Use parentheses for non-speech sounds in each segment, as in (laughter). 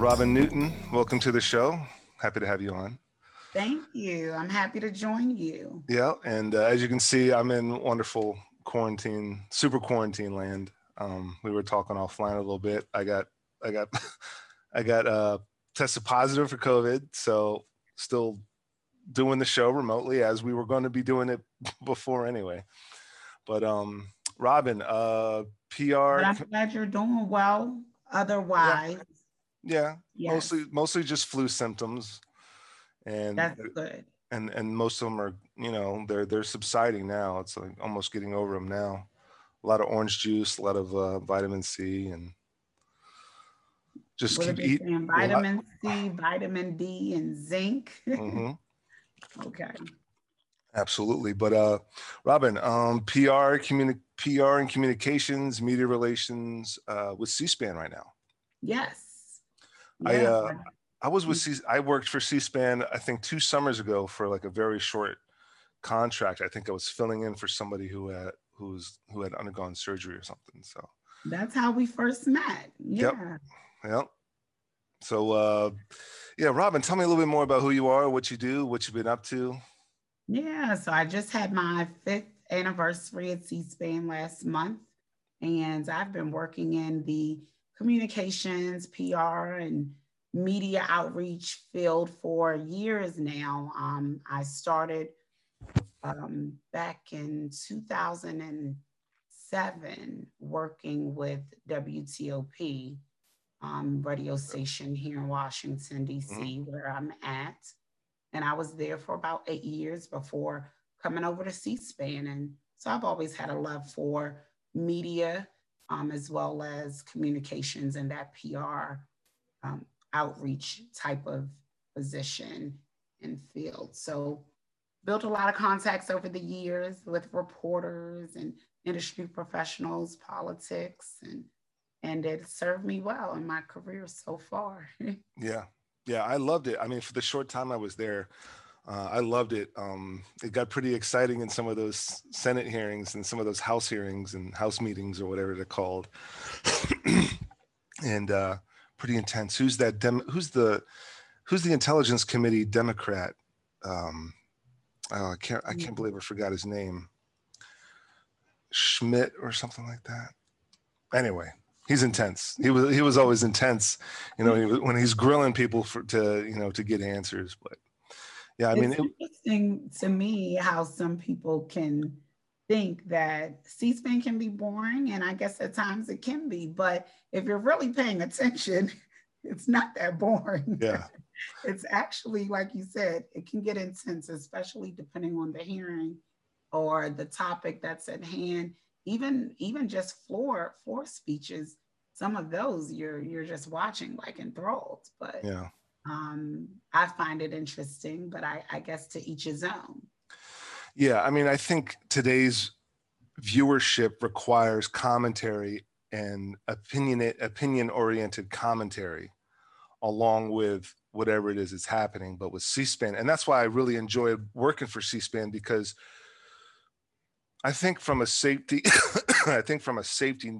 Robin Newton, welcome to the show. Happy to have you on. Thank you. I'm happy to join you. Yeah, and uh, as you can see, I'm in wonderful quarantine, super quarantine land. Um, we were talking offline a little bit. I got, I got, (laughs) I got uh, tested positive for COVID, so still doing the show remotely as we were going to be doing it (laughs) before anyway. But um, Robin, uh, PR. But I'm glad you're doing well. Otherwise, yeah. Yeah, yes. mostly mostly just flu symptoms, and that's good. And and most of them are you know they're they're subsiding now. It's like almost getting over them now. A lot of orange juice, a lot of uh, vitamin C, and just what keep eating vitamin C, vitamin D, and zinc. Mm-hmm. (laughs) okay. Absolutely, but uh, Robin, um, PR, communi- PR and communications, media relations uh, with C-SPAN right now. Yes. I uh, I was with. C. I worked for C-SPAN. I think two summers ago for like a very short contract. I think I was filling in for somebody who had who's who had undergone surgery or something. So that's how we first met. Yeah. Yep. yep. So uh, yeah, Robin, tell me a little bit more about who you are, what you do, what you've been up to. Yeah, so I just had my fifth anniversary at C-SPAN last month, and I've been working in the communications, PR, and media outreach field for years now. Um, I started um, back in 2007 working with WTOP um, radio station here in Washington, D.C., mm-hmm. where I'm at. And I was there for about eight years before coming over to C SPAN. And so I've always had a love for media um, as well as communications and that PR um, outreach type of position and field. So built a lot of contacts over the years with reporters and industry professionals, politics, and and it served me well in my career so far. (laughs) yeah, yeah, I loved it. I mean, for the short time I was there, uh, I loved it. Um, it got pretty exciting in some of those Senate hearings and some of those House hearings and House meetings or whatever they're called, (clears throat) and uh, pretty intense. Who's that? Dem- who's the who's the Intelligence Committee Democrat? Um, oh, I can't I can't believe I forgot his name. Schmidt or something like that. Anyway, he's intense. He was he was always intense. You know, when he's grilling people for to you know to get answers, but yeah, I mean, it's it, interesting to me how some people can think that C-SPAN can be boring, and I guess at times it can be. But if you're really paying attention, (laughs) it's not that boring. Yeah, (laughs) it's actually like you said, it can get intense, especially depending on the hearing or the topic that's at hand. Even even just floor floor speeches, some of those you're you're just watching like enthralled. But yeah um, I find it interesting, but I, I guess to each his own. Yeah, I mean, I think today's viewership requires commentary and opinion opinion oriented commentary along with whatever it is that's happening but with c-span and that's why i really enjoyed working for c-span because i think from a safety (coughs) i think from a safety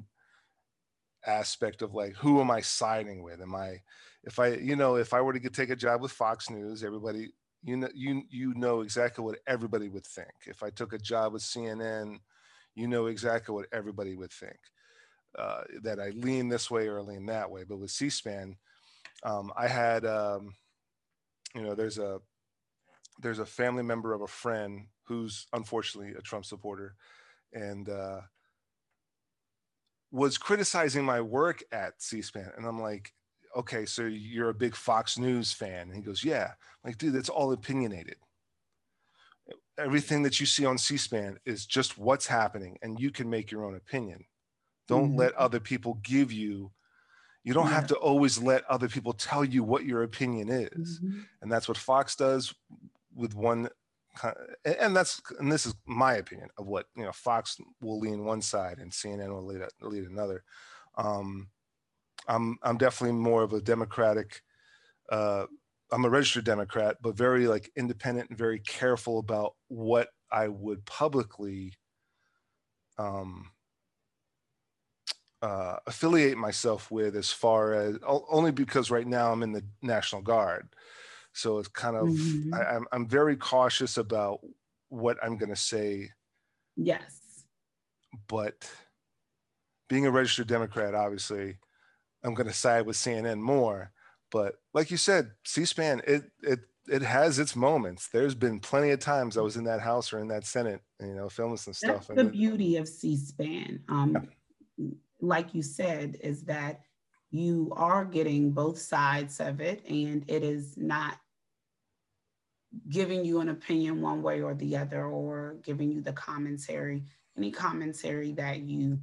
aspect of like who am i siding with am i if I, you know, if I were to get, take a job with Fox News, everybody, you know, you you know exactly what everybody would think. If I took a job with CNN, you know exactly what everybody would think. Uh, that I lean this way or lean that way. But with C-SPAN, um, I had, um, you know, there's a there's a family member of a friend who's unfortunately a Trump supporter, and uh, was criticizing my work at C-SPAN, and I'm like, okay, so you're a big Fox News fan. And he goes, yeah. I'm like, dude, that's all opinionated. Everything that you see on C-SPAN is just what's happening, and you can make your own opinion. Don't mm-hmm. let other people give you You don't Yeah. have to always let other people tell you what your opinion is. Mhm. And that's what Fox does with one and and that's and this is my opinion of what you know Fox will lean one side and CNN will lead, lead another. Um, I'm I'm definitely more of a Democratic. Uh, I'm a registered Democrat, but very like independent and very careful about what I would publicly um, uh, affiliate myself with, as far as only because right now I'm in the National Guard, so it's kind of Mhm. I, I'm I'm very cautious about what I'm going to say Yes. but being a registered Democrat, obviously, I'm going to side with CNN more. But like you said, C-SPAN, it it it has its moments. There's been plenty of times I was in that House or in that Senate, you know, filming some That's stuff. the And beauty of C-SPAN. Um, like you said, is that you are getting both sides of it, and it is not giving you an opinion one way or the other, or giving you the commentary. Any commentary that you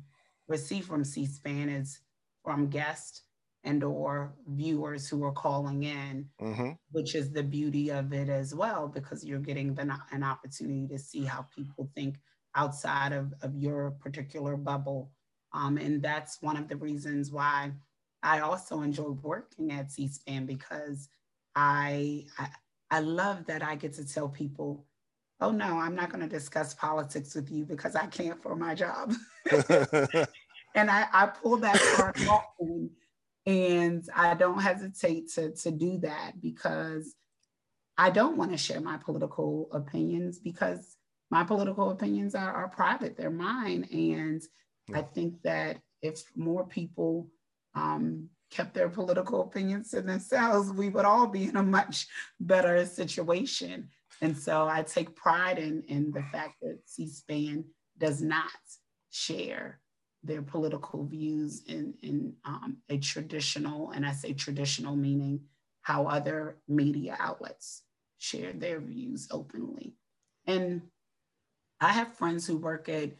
receive from C-SPAN is from guests and or viewers who are calling in Mhm. which is the beauty of it as well, because you're getting the, an opportunity to see how people think outside of, of your particular bubble. Um, and that's one of the reasons why I also enjoy working at C-SPAN because I, I, I love that I get to tell people, oh no, I'm not going to discuss politics with you because I can't for my job. (laughs) (laughs) (laughs) and I, I pull that card (coughs) often and I don't hesitate to, to do that because I don't want to share my political opinions because my political opinions are, are private, they're mine. And I think that if more people um, kept their political opinions to themselves, we would all be in a much better situation. And so I take pride in, in the fact that C SPAN does not share their political views in, in um, a traditional, and I say traditional meaning how other media outlets share their views openly. And I have friends who work at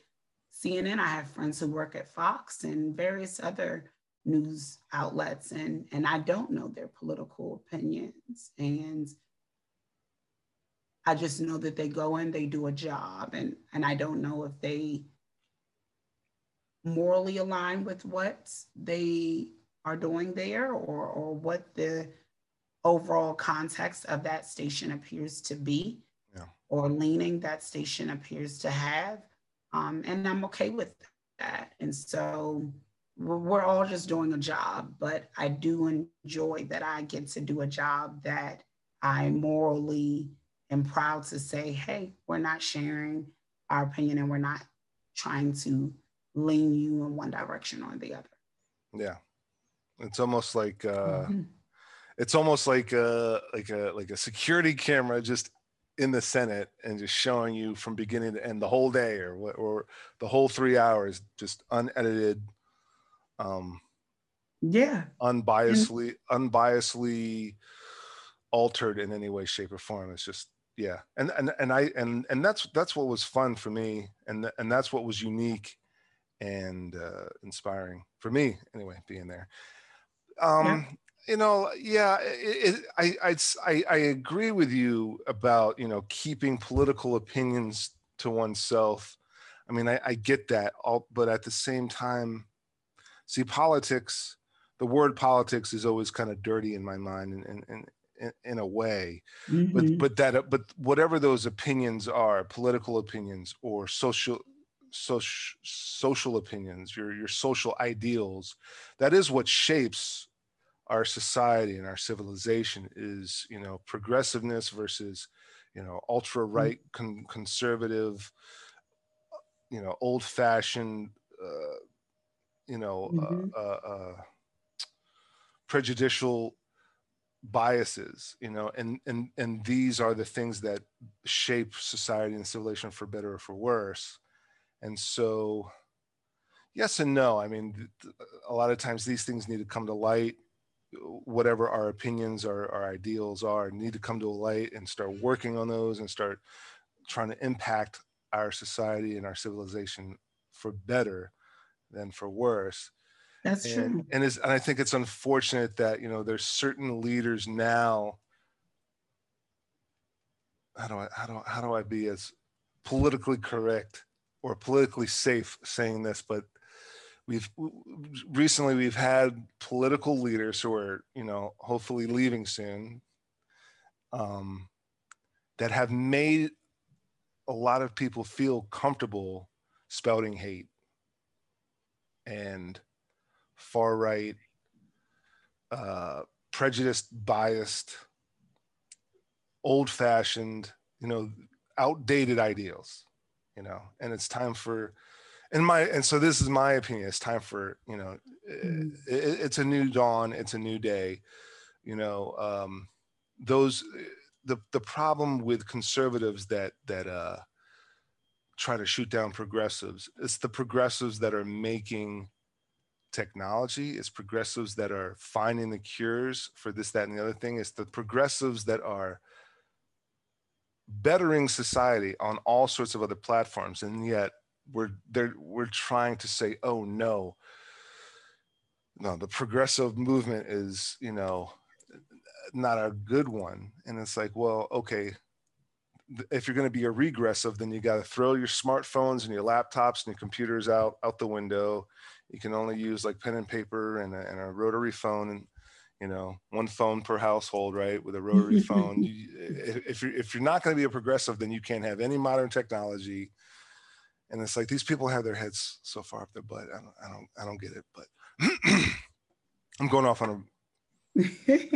CNN, I have friends who work at Fox and various other news outlets, and, and I don't know their political opinions. And I just know that they go in, they do a job, and, and I don't know if they morally aligned with what they are doing there or, or what the overall context of that station appears to be Yeah. or leaning that station appears to have. Um, and I'm okay with that. And so we're, we're all just doing a job, but I do enjoy that I get to do a job that I morally am proud to say, hey, we're not sharing our opinion and we're not trying to lean you in one direction or the other. yeah. It's almost like uh Mhm. it's almost like a like a like a security camera just in the Senate and just showing you from beginning to end the whole day or what or the whole three hours just unedited um Yeah. unbiasedly unbiasedly altered in any way shape or form it's just yeah and and and i and and that's that's what was fun for me and and that's what was unique and uh inspiring for me anyway being there. Um you know yeah it, it, I, I'd I i agree with you about you know keeping political opinions to oneself. I mean i, I get that all but at the same time see politics the word politics is always kind of dirty in my mind in, in, in, in, a way Mhm. but but that but whatever those opinions are political opinions or social social social opinions your your social ideals that is what shapes our society and our civilization is you know progressiveness versus you know ultra right con- conservative you know old fashioned uh, you know Mhm. uh, uh, uh, prejudicial biases you know and and and these are the things that shape society and civilization for better or for worse and so yes and no i mean a lot of times these things need to come to light whatever our opinions or our ideals are need to come to light and start working on those and start trying to impact our society and our civilization for better than for worse That's and, true. And, is, and I think it's unfortunate that, you know, there's certain leaders now. How do I, how do, how do I be as politically correct or politically safe saying this, but we've recently we've had political leaders who are you know hopefully leaving soon um, that have made a lot of people feel comfortable spouting hate and far right uh, prejudiced biased old fashioned you know outdated ideals you know and it's time for and my and so this is my opinion it's time for you know mm. it, it's a new dawn it's a new day you know um those the the problem with conservatives that that uh try to shoot down progressives it's the progressives that are making technology it's progressives that are finding the cures for this that and the other thing it's the progressives that are bettering society on all sorts of other platforms and yet we're there we're trying to say oh no. No the progressive movement is you know not a good one. And it's like well okay if you're going to be a regressive then you got to throw your smartphones and your laptops and your computers out out the window. You can only use like pen and paper and a, and a rotary phone and you know one phone per household right with a rotary (laughs) phone if you're if you're not going to be a progressive then you can't have any modern technology and it's like these people have their heads so far up their butt. I don't, I don't, I don't get it. But (clears throat) I'm going off on a.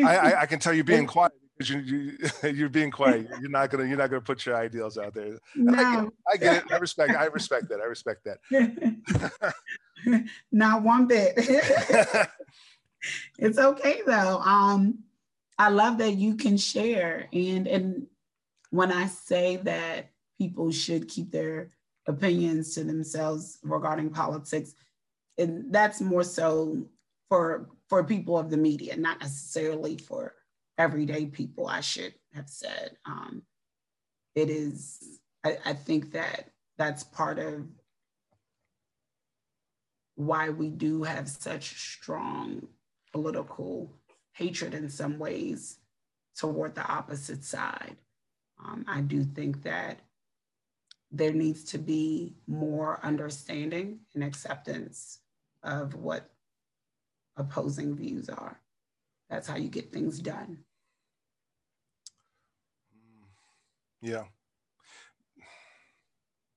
I, I, I can tell you being (laughs) quiet because you, you (laughs) you're being quiet. You're not gonna you're not gonna put your ideals out there. No. I, get, I get it. I respect. I respect that. I respect that. not one bit. It's okay though. Um, I love that you can share, and and when I say that people should keep their opinions to themselves regarding politics. And that's more so for for people of the media, not necessarily for everyday people, I should have said. Um, it is, I, I think that that's part of why we do have such strong political hatred in some ways toward the opposite side. Um, I do think that there needs to be more understanding and acceptance of what opposing views are. That's how you get things done. Yeah.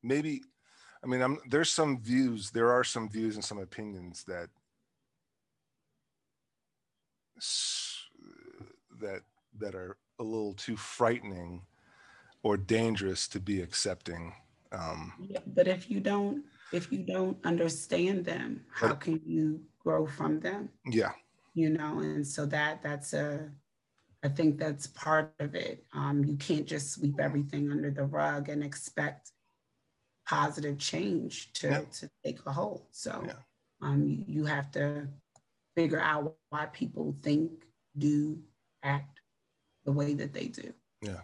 Maybe, I mean, I'm, there's some views, there are some views and some opinions that that that are a little too frightening or dangerous to be accepting um, yeah, but if you don't, if you don't understand them, how but, can you grow from them? Yeah. You know, and so that that's a, I think that's part of it. Um, you can't just sweep everything under the rug and expect positive change to, yeah. to take a hold. So yeah. um, you, you have to figure out why people think, do, act the way that they do. Yeah.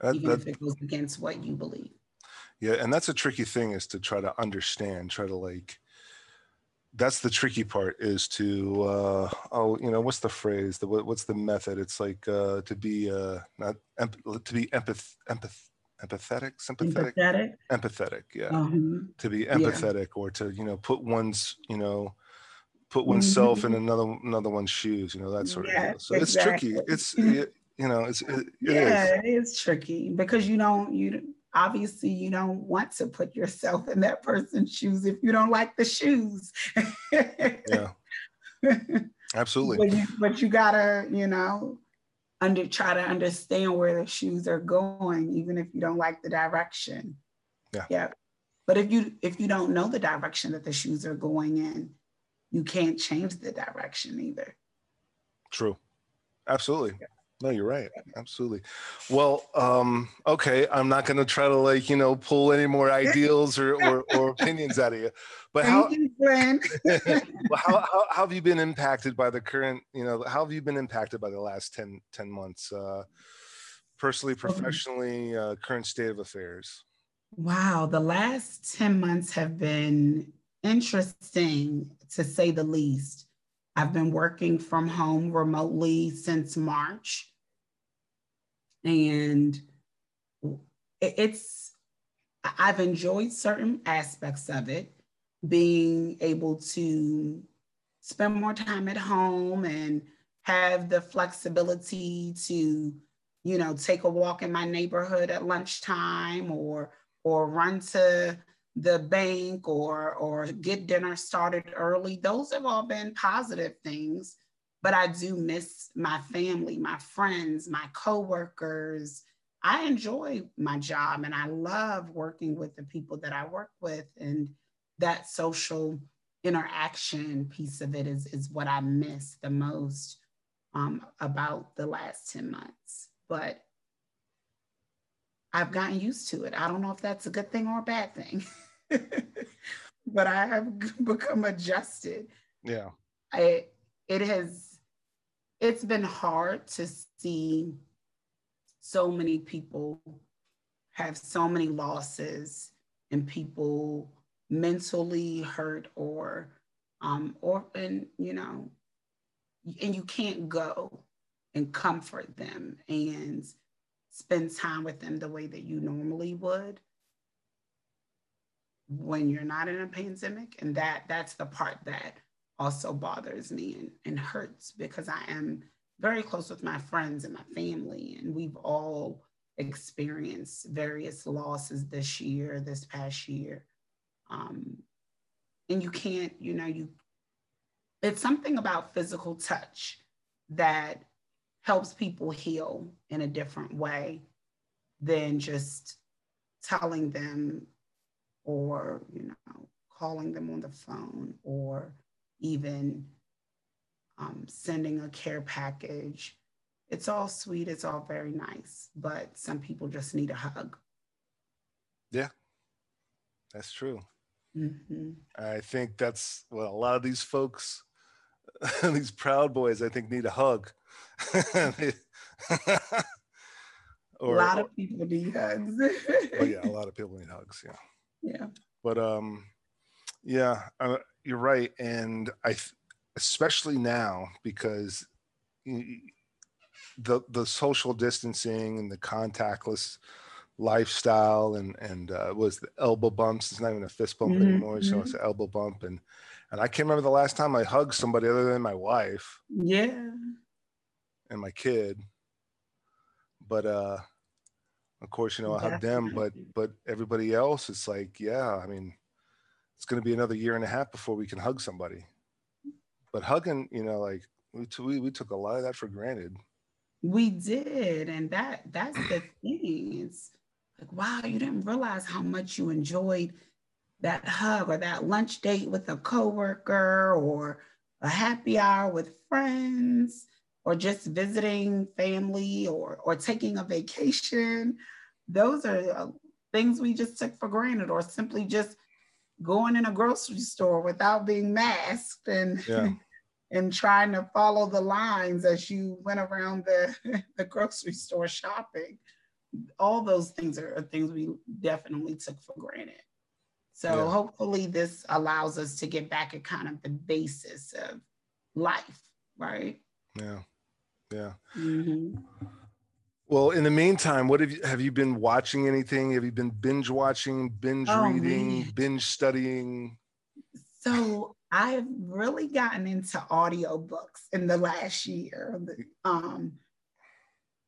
That, Even that, if it goes against what you believe. Yeah, and that's a tricky thing is to try to understand, try to like that's the tricky part is to uh oh you know what's the phrase the what's the method it's like uh to be uh not to be empath empath empathetic sympathetic empathetic, empathetic yeah uh-huh. to be empathetic yeah. or to you know put one's you know put oneself mm-hmm. in another another one's shoes you know that sort yeah, of thing so exactly. it's tricky it's you know it's it, it yeah is. it is tricky because you don't you obviously you don't want to put yourself in that person's shoes if you don't like the shoes. yeah. (laughs) Absolutely. But you, but you gotta, you know, under try to understand where the shoes are going, even if you don't like the direction. Yeah. Yeah. But if you if you don't know the direction that the shoes are going in, you can't change the direction either. True. Absolutely. Yeah. No, you're right. Absolutely. Well, um, okay. I'm not going to try to like, you know, pull any more (laughs) ideals or, or, or opinions out of you, but how, you, (laughs) (laughs) well, how, how, how, have you been impacted by the current, you know, how have you been impacted by the last 10, 10 months, uh, personally, professionally, uh, current state of affairs? Wow. The last 10 months have been interesting to say the least. I've been working from home remotely since March. And it's, I've enjoyed certain aspects of it, being able to spend more time at home and have the flexibility to, you know, take a walk in my neighborhood at lunchtime or or run to the bank or or get dinner started early. Those have all been positive things but i do miss my family my friends my coworkers. I enjoy my job and i love working with the people that i work with and that social interaction piece of it is is what i miss the most um, about the last 10 months. But I've gotten used to it. I don't know if that's a good thing or a bad thing, (laughs) (laughs) but I have (laughs) become adjusted. Yeah. I, it has, it's been hard to see so many people have so many losses and people mentally hurt or, um, or, and, you know, and you can't go and comfort them. And spend time with them the way that you normally would when you're not in a pandemic and that that's the part that also bothers me and, and hurts because i am very close with my friends and my family and we've all experienced various losses this year this past year. Um, and you can't you know you it's something about physical touch that helps people heal in a different way than just telling them or you know calling them on the phone or even um, sending a care package it's all sweet it's all very nice but some people just need a hug yeah that's true mm-hmm. i think that's what well, a lot of these folks (laughs) these proud boys i think need a hug (laughs) or, a lot of people need hugs. oh (laughs) yeah, a lot of people need hugs. Yeah. Yeah. But um, yeah, uh, you're right, and I, especially now because the the social distancing and the contactless lifestyle and and uh, was the elbow bumps. It's not even a fist bump mm-hmm. anymore, so it's mm-hmm. an elbow bump. And and I can't remember the last time I hugged somebody other than my wife. Yeah and my kid. But uh of course, you know, I hug them, but but everybody else, it's like, yeah, I mean, it's gonna be another year and a half before we can hug somebody. But hugging, you know, like we we, we took a lot of that for granted. We did, and that that's the thing. It's like, wow, you didn't realize how much you enjoyed that hug or that lunch date with a coworker or a happy hour with friends or just visiting family or, or taking a vacation. Those are uh, things we just took for granted, or simply just going in a grocery store without being masked and yeah. (laughs) and trying to follow the lines as you went around the, (laughs) the grocery store shopping. All those things are, are things we definitely took for granted. So yeah. hopefully this allows us to get back at kind of the basis of life, right? Yeah. Yeah. Mm-hmm. Well, in the meantime, what have you have you been watching anything? Have you been binge watching, binge oh, reading, man. binge studying? So I've really gotten into audiobooks in the last year. Um,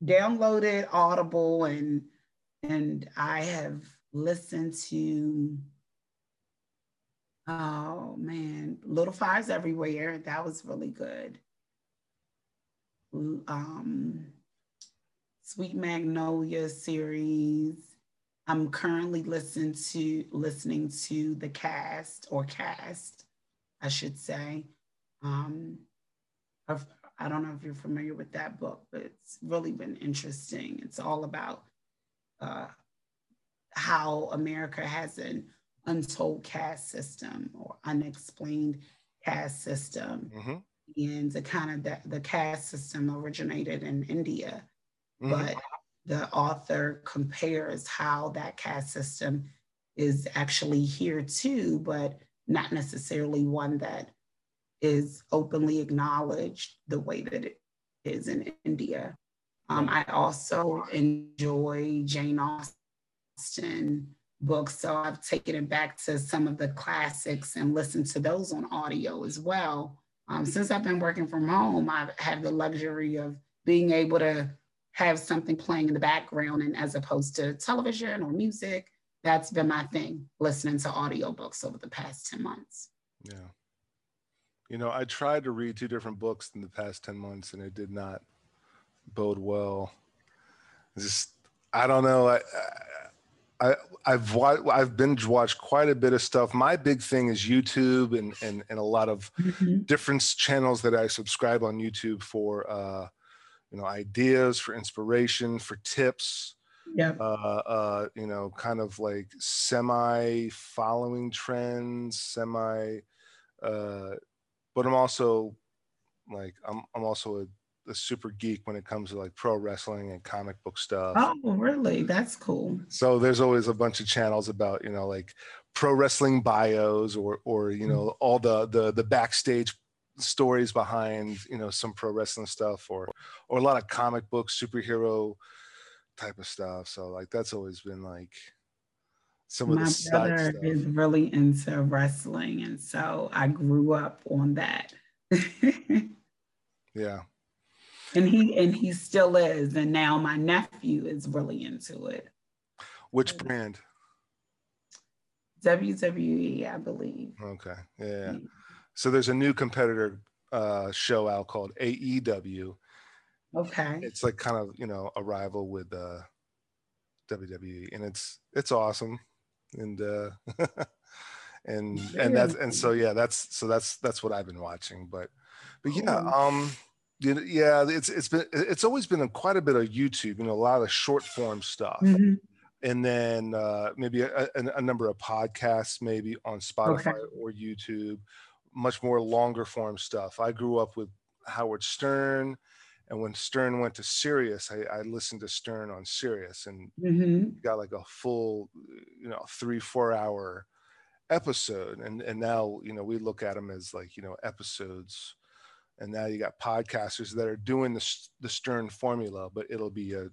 downloaded Audible and and I have listened to oh man, Little Fires Everywhere. That was really good um, Sweet Magnolia series. I'm currently listening to listening to the cast or Caste, I should say. Um, I've, I don't know if you're familiar with that book, but it's really been interesting. It's all about uh, how America has an untold caste system or unexplained caste system. Mm-hmm and the kind of the, the caste system originated in India, mm-hmm. but the author compares how that caste system is actually here too, but not necessarily one that is openly acknowledged the way that it is in India. Um, I also enjoy Jane Austen books, so I've taken it back to some of the classics and listened to those on audio as well. Um, since I've been working from home, I've had the luxury of being able to have something playing in the background and as opposed to television or music. That's been my thing listening to audiobooks over the past 10 months. Yeah. You know i tried to read two different books in the past 10 months and it did not bode well. Just i don't know i I, I've I've binge watched quite a bit of stuff. My big thing is YouTube and and, and a lot of mm-hmm. different channels that I subscribe on YouTube for uh, you know ideas, for inspiration, for tips yeah uh, uh you know kind of like semi following trends semi uh but i'm also like i'm i'm also a, a, super geek when it comes to like pro wrestling and comic book stuff oh really that's cool so there's always a bunch of channels about you know like pro wrestling bios or or you know mm-hmm. all the the the backstage stories behind you know some pro wrestling stuff or or a lot of comic book superhero type of stuff. So like that's always been like some of My the brother is really into wrestling, and so I grew up on that. (laughs) yeah. And he and he still is, and now my nephew is really into it. Which brand? WWE, I believe. Okay. Yeah. So there's a new competitor uh, show out called AEW, Okay. It's like kind of you know a rival with uh, WWE, and it's it's awesome, and uh, (laughs) and and that's and so yeah, that's so that's that's what I've been watching. But but yeah, um, yeah, it's it's been it's always been a, quite a bit of YouTube, you know, a lot of short form stuff. Mm-hmm. And then uh, maybe a, a, a, number of podcasts, maybe on Spotify okay. or YouTube, much more longer form stuff. I grew up with Howard Stern, and when Stern went to Sirius, I, I listened to Stern on Sirius and mm-hmm. got like a full, you know, three, four hour episode. And and now, you know, we look at them as like, you know, episodes. And now you got podcasters that are doing the, the Stern formula, but it'll be a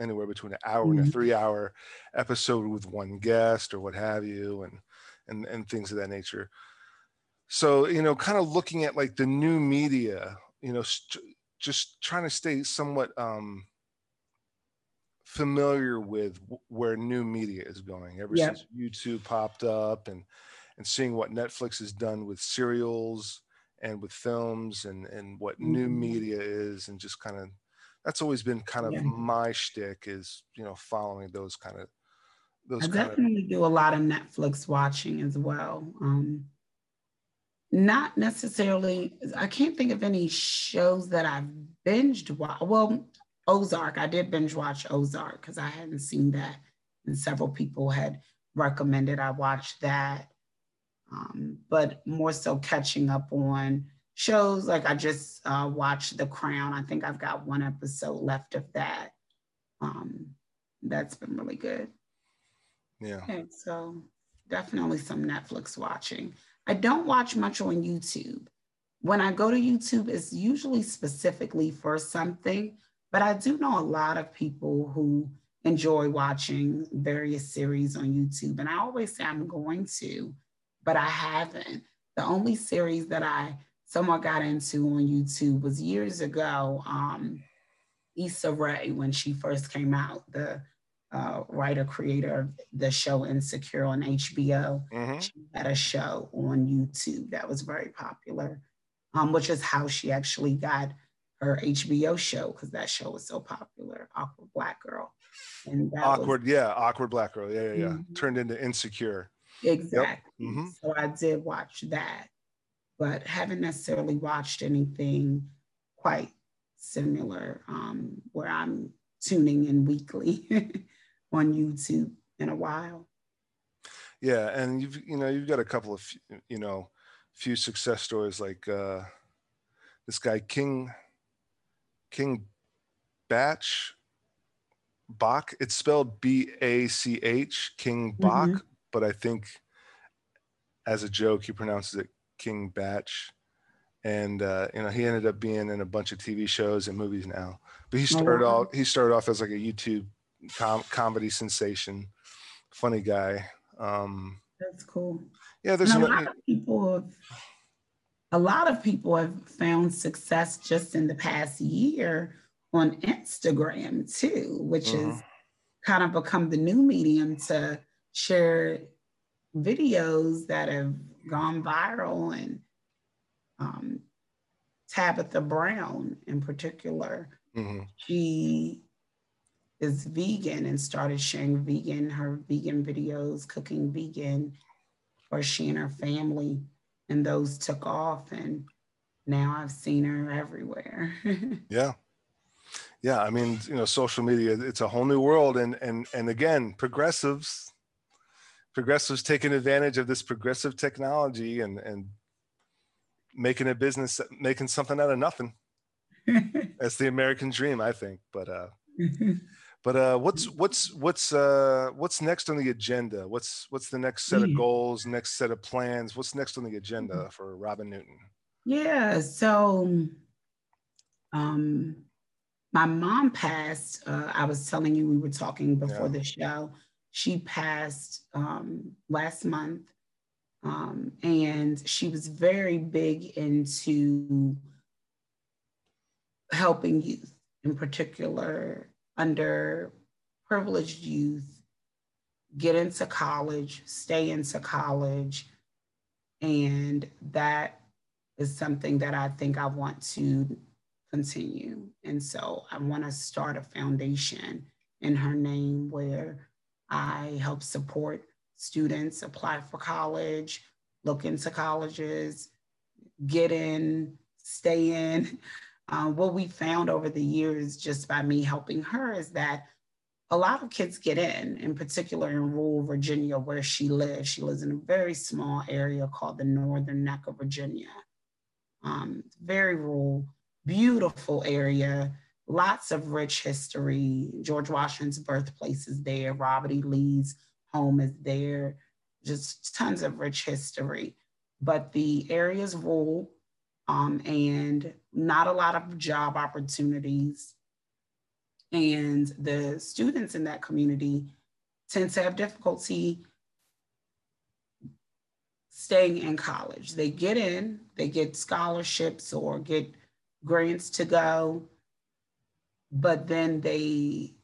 anywhere between an hour mm-hmm. and a mm-hmm. three hour episode with one guest or what have you, and and and things of that nature. So, you know, kind of looking at like the new media, you know, st- just trying to stay somewhat um, familiar with where new media is going ever since YouTube popped up and and seeing what Netflix has done with serials and with films and and what mm-hmm. new media is and just kind of that's always been kind of yeah. my shtick is you know following those kind of those. I definitely of, do a lot of Netflix watching as well. Um, not necessarily i can't think of any shows that i've binged watch well ozark i did binge watch ozark because i hadn't seen that and several people had recommended i watched that um, but more so catching up on shows. Like i just uh, watched the crown. I think i've got one episode left of that. Um, that's been really good. Yeah. Okay, so definitely some netflix watching. I don't watch much on YouTube. When I go to YouTube, it's usually specifically for something, but I do know a lot of people who enjoy watching various series on YouTube. And I always say I'm going to, but I haven't. The only series that I somewhat got into on YouTube was years ago, um, Issa Rae, when she first came out, the uh, writer creator of the show Insecure on HBO. Mm-hmm. She had a show on YouTube that was very popular, um, which is how she actually got her HBO show because that show was so popular, Awkward Black Girl. And awkward, was, yeah, awkward black girl, yeah, yeah, yeah. Mm-hmm. Turned into insecure. Exactly. Yep. Mm-hmm. So I did watch that, but haven't necessarily watched anything quite similar um, where I'm tuning in weekly. (laughs) on YouTube in a while. Yeah, and you've you know you've got a couple of you know few success stories like uh, this guy King King Batch Bach. It's spelled B A C H King Bach, mm-hmm. But I think as a joke, he pronounces it King Batch. And uh, you know, he ended up being in a bunch of TV shows and movies now. But he Oh, started wow. off he started off as like a YouTube com- comedy sensation, funny guy. Um, That's cool. yeah, there's And a lot of people have a lot of people have found success just in the past year on Instagram too, which Mhm. has kind of become the new medium to share videos that have gone viral and um, Tabitha Brown in particular mhm. she is vegan and started sharing vegan her vegan videos cooking vegan for she and her family and those took off and now i've seen her everywhere (laughs) Yeah. Yeah. I mean, you know, social media, it's a whole new world. And and and again, progressives, progressives taking advantage of this progressive technology and and making a business, making something out of nothing. (laughs) That's the American dream, I think. But uh (laughs) but uh what's what's what's uh what's next on the agenda? What's what's the next set of Mm. goals, next set of plans? What's next on the agenda for Robin Newton? yeah so um my mom passed uh, i was telling you we were talking before Yeah. the show she passed um last month um and she was very big into helping youth in particular underprivileged youth get into college stay into college and that is something that I think I want to continue. And so I want to start a foundation in her name where I help support students apply for college, look into colleges, get in, stay in. Uh, (laughs) what we found over the years, just by me helping her, is that a lot of kids get in, in particular in rural Virginia, where she lives. She lives in a very small area called the Northern Neck of Virginia. Um, very rural, beautiful area, lots of rich history. George Washington's birthplace is there, Robert E. Lee's home is there, just tons of rich history. But the area is rural um, and not a lot of job opportunities. And the students in that community tend to have difficulty staying in college. They get in, they get scholarships or get grants to go, but then they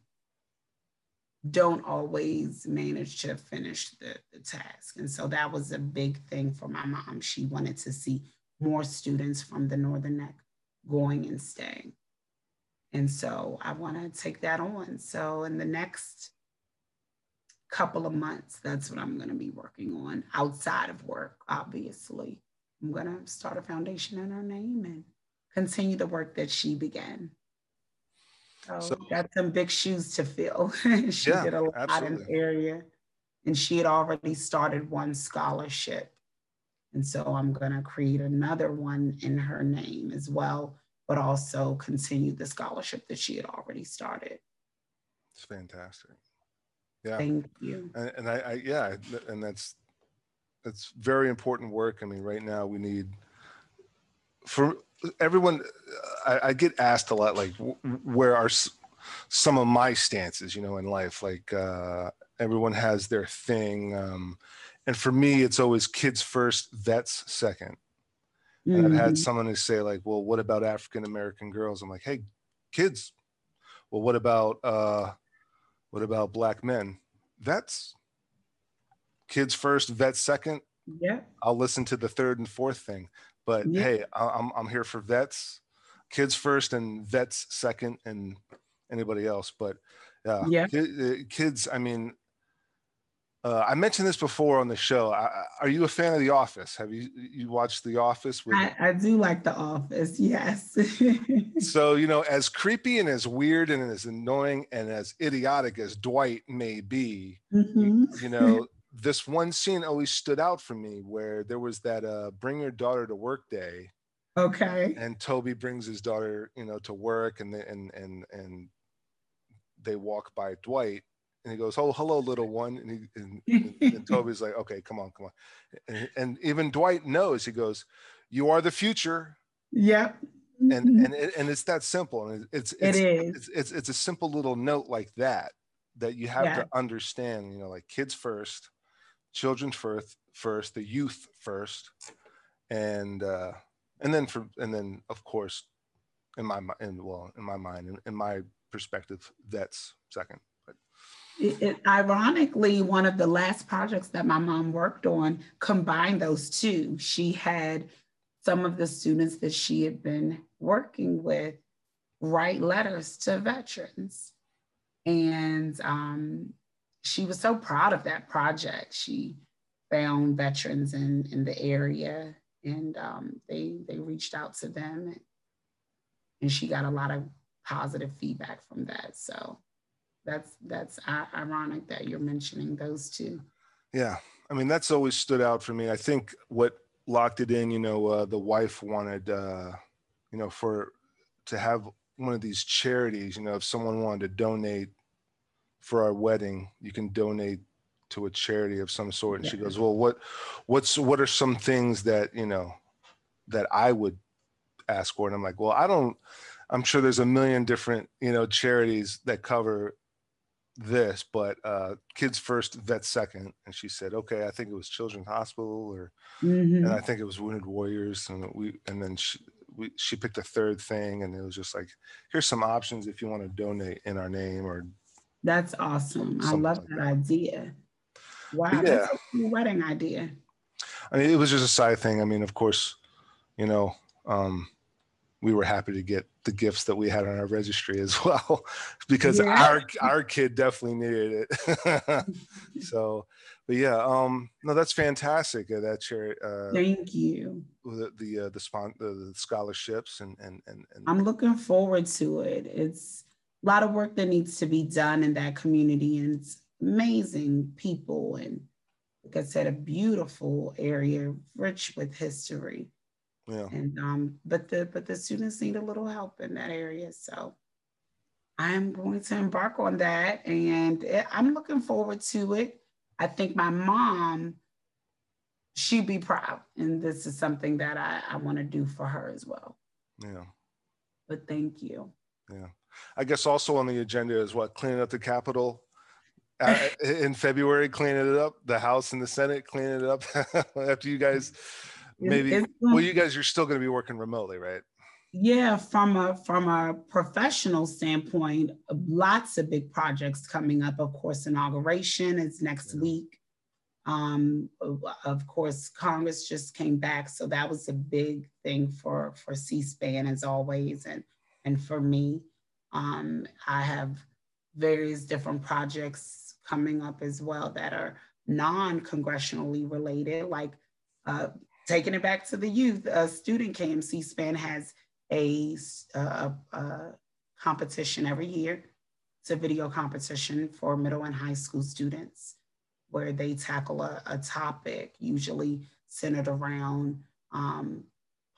don't always manage to finish the, the task. And so that was a big thing for my mom. She wanted to see more students from the Northern Neck going and staying. And so I want to take that on. So in the next couple of months, that's what I'm going to be working on outside of work, obviously. I'm going to start a foundation in her name and continue the work that she began. So, So- got some big shoes to fill. (laughs) she Yeah, did a lot in the area, and she had already started one scholarship. And so I'm going to create another one in her name as well, but also continue the scholarship that she had already started. It's fantastic. Yeah. Thank you. and, and I, I yeah and that's that's very important work i mean right now we need for everyone i, I get asked a lot like where are some of my stances you know in life like uh everyone has their thing um and for me it's always kids first vets second and I've had Mhm. someone who say like, well, what about African American girls? I'm like, hey, kids. Well, what about uh, what about black men? Vets. Kids first, vets second. Yeah. I'll listen to the third and fourth thing. But Yeah. hey, I- I'm I'm here for vets, kids first, and vets second, and anybody else. But yeah, Yeah. uh, kids. I mean, uh, I mentioned this before on the show. I, are you a fan of The Office? Have you you watched The Office? With, I, I do like The Office. Yes. (laughs) so you know, as creepy and as weird and as annoying and as idiotic as Dwight may be, Mhm. you know this one scene always stood out for me where there was that uh bring your daughter to work day Okay. and toby brings his daughter you know to work and they, and and and they walk by dwight and he goes, "Oh, hello, little one," and he and, and, (laughs) Toby's like, "Okay, come on, come on," and, and, even Dwight knows. He goes, "You are the future." Yep. And and and it's that simple, and it's it's, it is. it's it's it's a simple little note like that that you have yeah. to understand. You know, like kids first, children first, first the youth first, and uh, and then for and then of course, in my in well in my mind in, in my perspective, that's second. It, it, ironically, one of the last projects that my mom worked on combined those two. She had some of the students that she had been working with write letters to veterans. And um, she was so proud of that project. She found veterans in, in the area and um, they, they reached out to them and she got a lot of positive feedback from that. So that's that's ironic that you're mentioning those two. Yeah, I mean that's always stood out for me. I think what locked it in, you know, uh, the wife wanted, uh, you know, for to have one of these charities. You know, if someone wanted to donate for our wedding, you can donate to a charity of some sort. And yeah. she goes, "Well, what, what's what are some things that you know that I would ask for?" And I'm like, "Well, I don't." I'm sure there's a million different, you know, charities that cover this, but uh, kids first, vets second. And she said, okay, I think it was Children's Hospital, or mm-hmm. and I think it was Wounded Warriors, and we and then she we, she picked a third thing, and it was just like, here's some options if you want to donate in our name or. That's awesome. I love like that, that, idea. Wow, yeah. that's a cool wedding idea. I mean, it was just a side thing. I mean, of course, you know, um, we were happy to get the gifts that we had on our registry as (laughs) well because yeah. our our kid definitely needed it (laughs) so but yeah um no that's fantastic uh, that share uh thank you the the uh, the, spon- the, the scholarships and, and and and i'm looking forward to it it's a lot of work that needs to be done in that community and it's amazing people and like i said a beautiful area rich with history yeah. And um, but the but the students need a little help in that area. So I'm going to embark on that, and it, I'm looking forward to it. I think my mom, she'd be proud, and this is something that I, I want to do for her as well. Yeah. But thank you. Yeah. I guess also on the agenda is what cleaning up the Capitol? Uh, (laughs) in February, cleaning it up, the House and the Senate cleaning it up (laughs) after you guys maybe well you guys are still going to be working remotely right? Yeah from a from a professional standpoint lots of big projects coming up. Of course inauguration is next yeah. week. Um, of course congress just came back so that was a big thing for for c-span as always and and for me um, i have various different projects coming up as well that are non-congressionally related like uh, taking it back to the youth, a student came, C-SPAN has a, a, a, competition every year. It's a video competition for middle and high school students where they tackle a, a topic usually centered around um,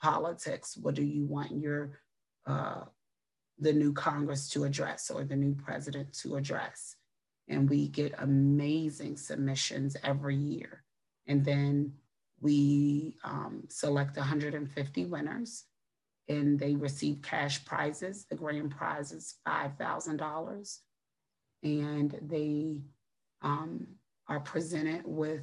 politics. What do you want your uh, the new Congress to address or the new president to address? And we get amazing submissions every year. And then we um, select 150 winners and they receive cash prizes. The grand prize is $5,000. And they um, are presented with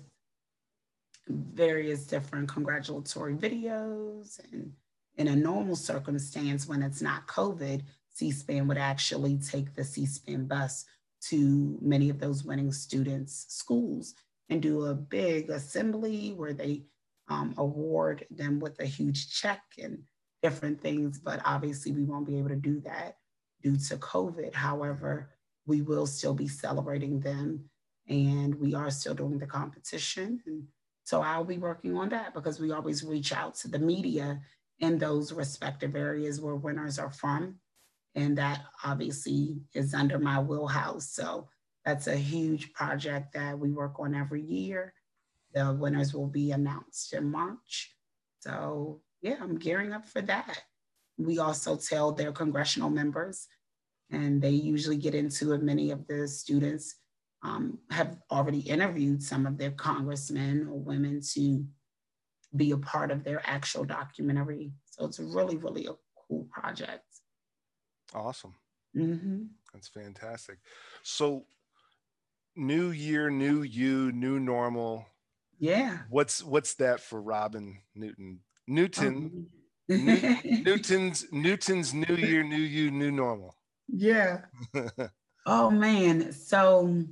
various different congratulatory videos. And in a normal circumstance, when it's not COVID, C SPAN would actually take the C SPAN bus to many of those winning students' schools and do a big assembly where they um, award them with a huge check and different things. But obviously, we won't be able to do that due to COVID. However, we will still be celebrating them and we are still doing the competition. And so I'll be working on that because we always reach out to the media in those respective areas where winners are from. And that obviously is under my wheelhouse. So that's a huge project that we work on every year. The winners will be announced in March. So yeah, I'm gearing up for that. We also tell their congressional members, and they usually get into it, many of the students um, have already interviewed some of their congressmen or women to be a part of their actual documentary. So it's really, really a cool project. Awesome. Mm-hmm. That's fantastic. So, new year, new you, new normal. Yeah. What's what's that for Robin Newton? Newton. Oh. New, (laughs) Newton's Newton's new year, new you, new normal. Yeah. (laughs) oh man. So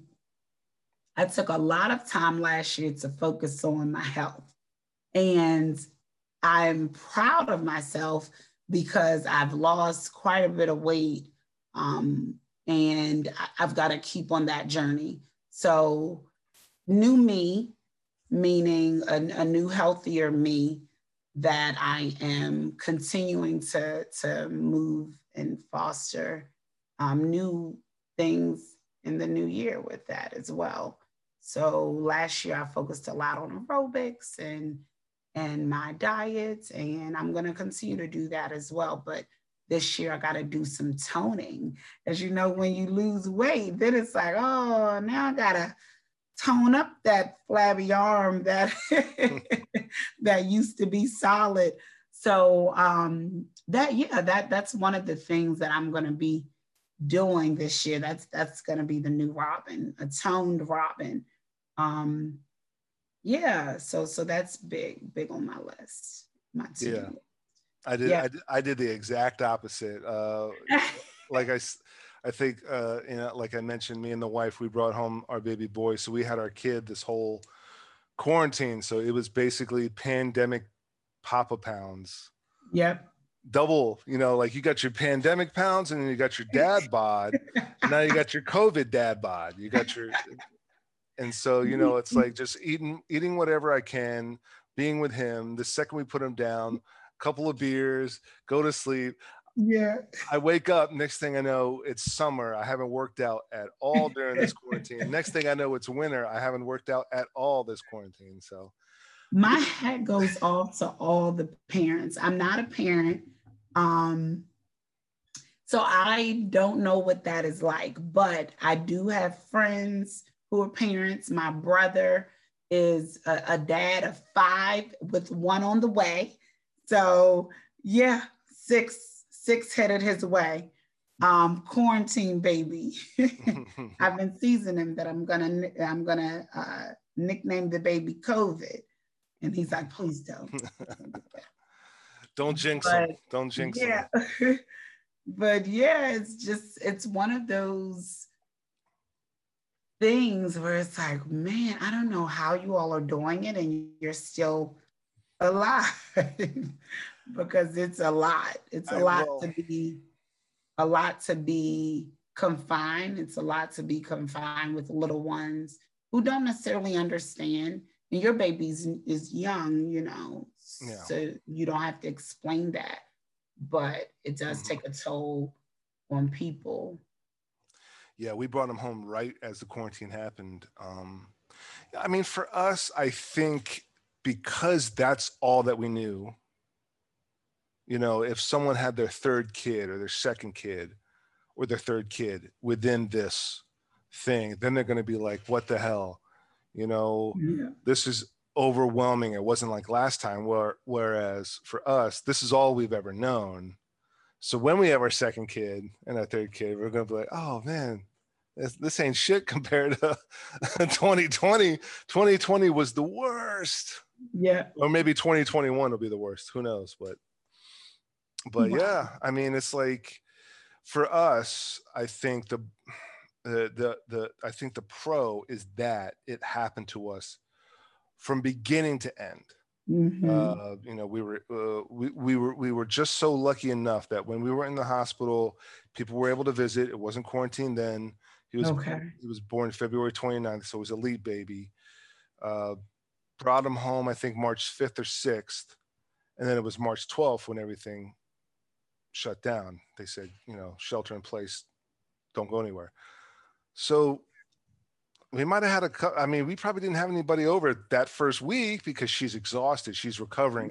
I took a lot of time last year to focus on my health. And I'm proud of myself because I've lost quite a bit of weight. Um, and I've got to keep on that journey. So, new me, meaning a, a new, healthier me that I am continuing to, to move and foster um, new things in the new year with that as well. So last year I focused a lot on aerobics and and my diet, and I'm gonna continue to do that as well. But this year I got to do some toning. As you know, when you lose weight, then it's like, oh, now I gotta tone up that flabby arm that (laughs) that used to be solid. So um, that yeah, that that's one of the things that I'm gonna be doing this year. That's that's gonna be the new Robin, a toned Robin. Um, yeah, so so that's big, big on my list. My yeah. I did, yeah. I did. I did the exact opposite. Uh, (laughs) like I, I think, uh, you know, like I mentioned, me and the wife, we brought home our baby boy, so we had our kid this whole quarantine. So it was basically pandemic papa pounds. Yep. Double, you know, like you got your pandemic pounds and then you got your dad (laughs) bod. now you got your COVID dad bod. You got your and so you know it's like just eating eating whatever i can being with him the second we put him down a couple of beers go to sleep. Yeah. I wake up next thing i know it's summer. I haven't worked out at all during this quarantine. Next thing i know it's winter. I haven't worked out at all this quarantine so. My hat goes off to all the parents. I'm not a parent um so i don't know what that is like but i do have friends who are parents. My brother is a, a dad of five with one on the way. So yeah, six six headed his way. Um, quarantine baby. (laughs) (laughs) I've been teasing him that I'm gonna I'm gonna uh, nickname the baby COVID, and he's like, please don't. (laughs) don't jinx but, him. Don't jinx yeah. him. but yeah, it's just it's one of those things where it's like, man, I don't know how you all are doing it and you're still alive (laughs) because it's a lot. It's a I lot will. to be a lot to be confined. It's a lot to be confined with little ones who don't necessarily understand. And your baby is young, you know, yeah. so you don't have to explain that. But it does mm-hmm. take a toll on people yeah, we brought him home right as the quarantine happened. Um, I mean, for us, I think because that's all that we knew. You know, if someone had their third kid or their second kid or their third kid within this thing, then they're going to be like, what the hell? You know, yeah. this is overwhelming. It wasn't like last time, where, whereas for us, this is all we've ever known. So when we have our second kid and our third kid, we're gonna be like, oh man, this, this ain't shit (laughs) compared to 2020. 2020 was the worst. Yeah. Or maybe 2021 will be the worst. Who knows? But but wow. yeah, I mean, it's like for us, I think the the the the I think the pro is that it happened to us from beginning to end. Mm-hmm. Uh, you know, we were uh, we, we were we were just so lucky enough that when we were in the hospital, people were able to visit. It wasn't quarantine then. He was okay. he was born February 29th, so it was a late baby. Uh, brought him home, I think March 5th or 6th, and then it was March 12th when everything shut down. They said, you know, shelter in place, don't go anywhere. So we might have had a i mean we probably didn't have anybody over that first week because she's exhausted she's recovering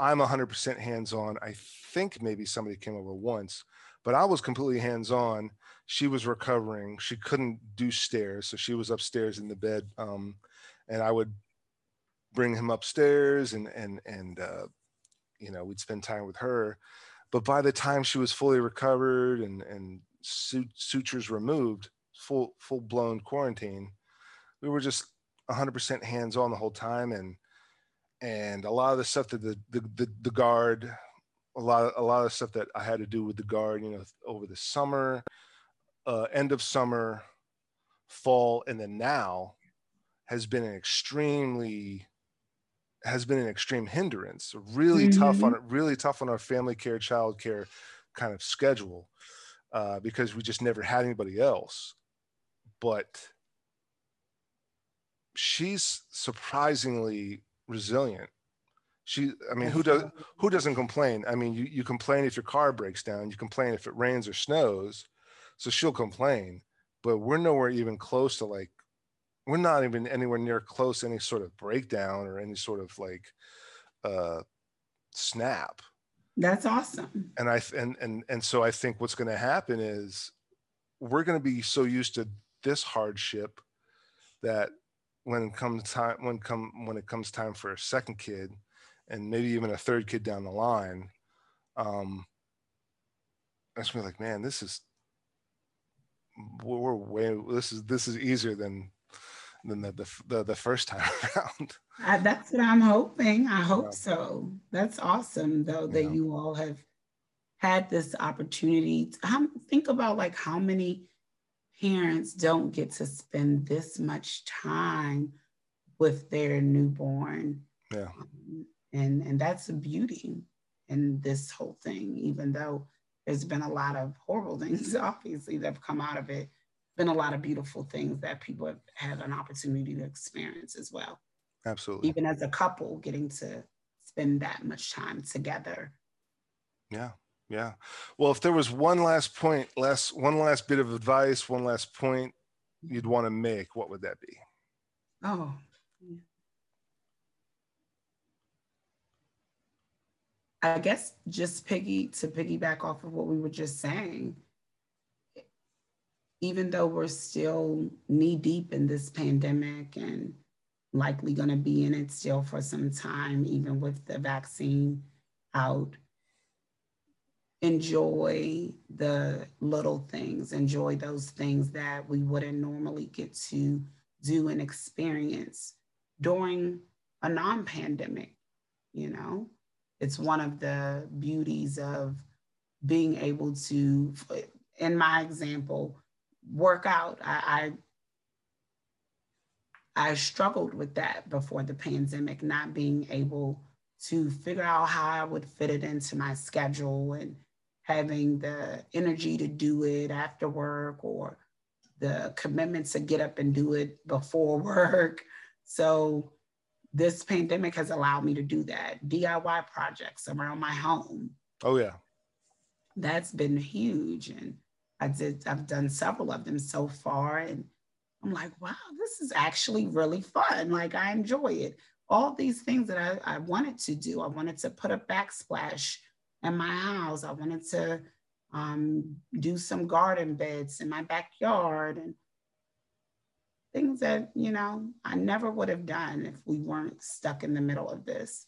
i'm 100% hands-on i think maybe somebody came over once but i was completely hands-on she was recovering. She couldn't do stairs, so she was upstairs in the bed. Um, and I would bring him upstairs, and and and uh, you know we'd spend time with her. But by the time she was fully recovered and and sutures removed, full full blown quarantine, we were just 100% hands on the whole time, and and a lot of the stuff that the the the, the guard a lot of, a lot of stuff that I had to do with the guard, you know, over the summer, uh, end of summer, fall, and then now has been an extremely has been an extreme hindrance really mm-hmm. tough on really tough on our family care child care kind of schedule uh, because we just never had anybody else but she's surprisingly resilient. She i mean who does who doesn't complain? I mean you, you complain if your car breaks down you complain if it rains or snows so she'll complain. But we're nowhere even close to like we're not even anywhere near close to any sort of breakdown or any sort of like uh snap. That's awesome. And i and and and so i think what's going to happen is we're going to be so used to this hardship that when it comes time when come when it comes time for a second kid and maybe even a third kid down the line um that's me like man this is we're way this is this is easier than than the the, the, the first time (laughs) around uh, that's what i'm hoping i hope yeah. so that's awesome though that yeah. you all have had this opportunity to, think about like how many parents don't get to spend this much time with their newborn. Yeah. Um, and and that's a beauty in this whole thing even though there's been a lot of horrible (laughs) things obviously that have come out of it. Been a lot of beautiful things that people have had an opportunity to experience as well. Absolutely. Even as a couple getting to spend that much time together. Yeah yeah. Well if there was one last point last one last bit of advice one last point you'd want to make what would that be? Oh. I guess just piggy to piggyback off of what we were just saying, even though we're still knee deep in this pandemic and likely going to be in it still for some time, even with the vaccine out, enjoy the little things, enjoy those things that we wouldn't normally get to do and experience during a non pandemic, you know? it's one of the beauties of being able to, in my example, work out. I, I, I struggled with that before the pandemic, not being able to figure out how I would fit it into my schedule and having the energy to do it after work or the commitment to get up and do it before (laughs) work. So this pandemic has allowed me to do that. DIY projects around my home. Oh yeah. That's been huge. And I did, I've done several of them so far. And I'm like, wow, this is actually really fun. Like I enjoy it. All these things that I, I wanted to do. I wanted to put a backsplash in my house. I wanted to um, do some garden beds in my backyard. And things that, you know, I never would have done if we weren't stuck in the middle of this.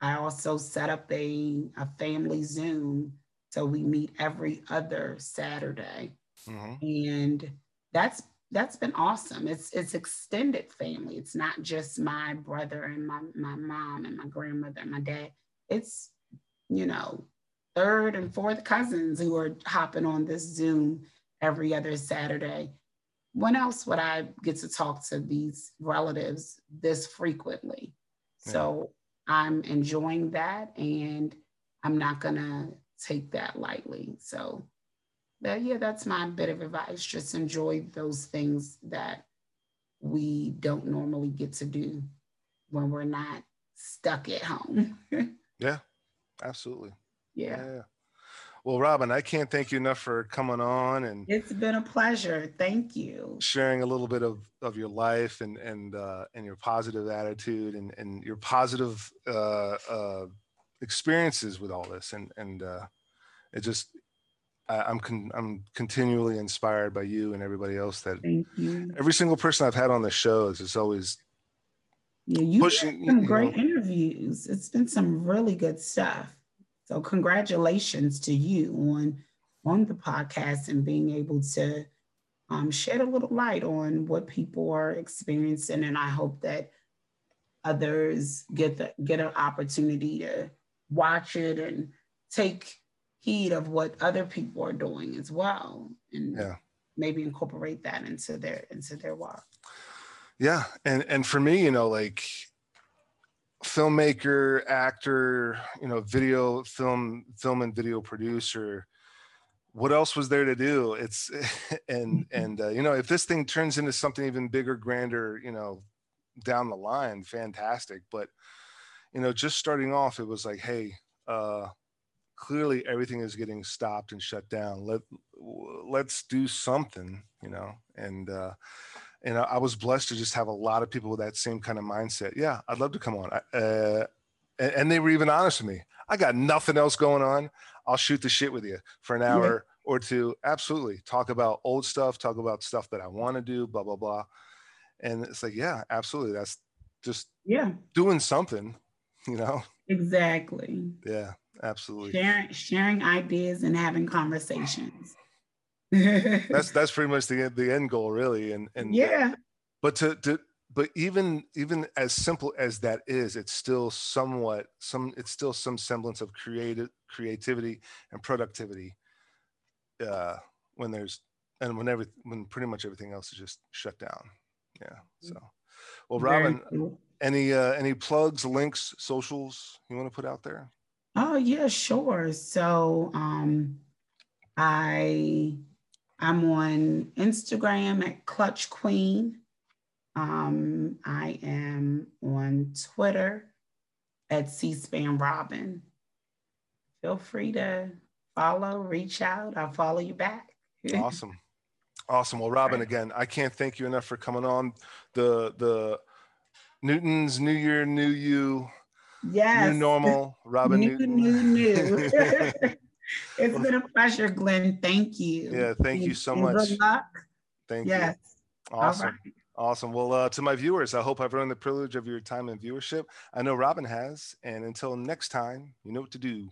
I also set up a, a family Zoom. So we meet every other Saturday. Mm-hmm. And that's that's been awesome. It's it's extended family. It's not just my brother and my, my mom and my grandmother and my dad. It's, you know, third and fourth cousins who are hopping on this Zoom every other Saturday when else would I get to talk to these relatives this frequently? Yeah. So I'm enjoying that and I'm not gonna take that lightly. So that yeah, that's my bit of advice. Just enjoy those things that we don't normally get to do when we're not stuck at home. (laughs) yeah, absolutely. Yeah. yeah. Well, Robin, I can't thank you enough for coming on and it's been a pleasure. Thank you. Sharing a little bit of, of your life and and uh, and your positive attitude and and your positive uh, uh, experiences with all this and and uh, it just I, am con- I'm continually inspired by you and everybody else that every single person I've had on the show is just always yeah, you've pushing some great know. interviews. It's been some really good stuff. So congratulations to you on on the podcast and being able to um, shed a little light on what people are experiencing. And I hope that others get the get an opportunity to watch it and take heed of what other people are doing as well and yeah. maybe incorporate that into their into their work yeah and and for me you know like filmmaker actor you know video film film and video producer what else was there to do? It's (laughs) and mm-hmm. and uh, you know if this thing turns into something even bigger grander you know down the line fantastic. But you know just starting off it was like hey uh clearly everything is getting stopped and shut down. Let let's do something you know and uh and I, was blessed to just have a lot of people with that same kind of mindset. Yeah i'd love to come on. Uh, and, they were even honest with me. I got nothing else going on. I'll shoot the shit with you for an hour yeah. or two. Absolutely. Talk about old stuff talk about stuff that i want to do blah blah blah. And it's like yeah absolutely. That's just yeah. doing something (laughs) you know? Exactly. Yeah absolutely. Sharing sharing ideas and having conversations that's that's pretty much the the end goal really. And and yeah. But to to but even even as simple as that is it's still somewhat some it's still some semblance of creative creativity and productivity uh when there's and when every when pretty much everything else is just shut down. Yeah. So well robin cool. any uh any plugs links socials you want to put out there? Oh yeah sure. So um i i'm on instagram at clutch queen. Um i am on twitter at c-span robin. Feel free to follow reach out. I'll follow you back. (laughs) Awesome. Awesome. Well, Robin, again, I can't thank you enough for coming on. The the Newton's New Year, New You, yes, New Normal, Robin new, Newton. New, new. (laughs) (laughs) it's been a pleasure, Glenn. Thank you. Yeah, thank you so much. Good luck. Thank yes. you. Awesome. Right. Awesome. Well, uh, to my viewers, I hope I've earned the privilege of your time and viewership. I know Robin has. And until next time, you know what to do.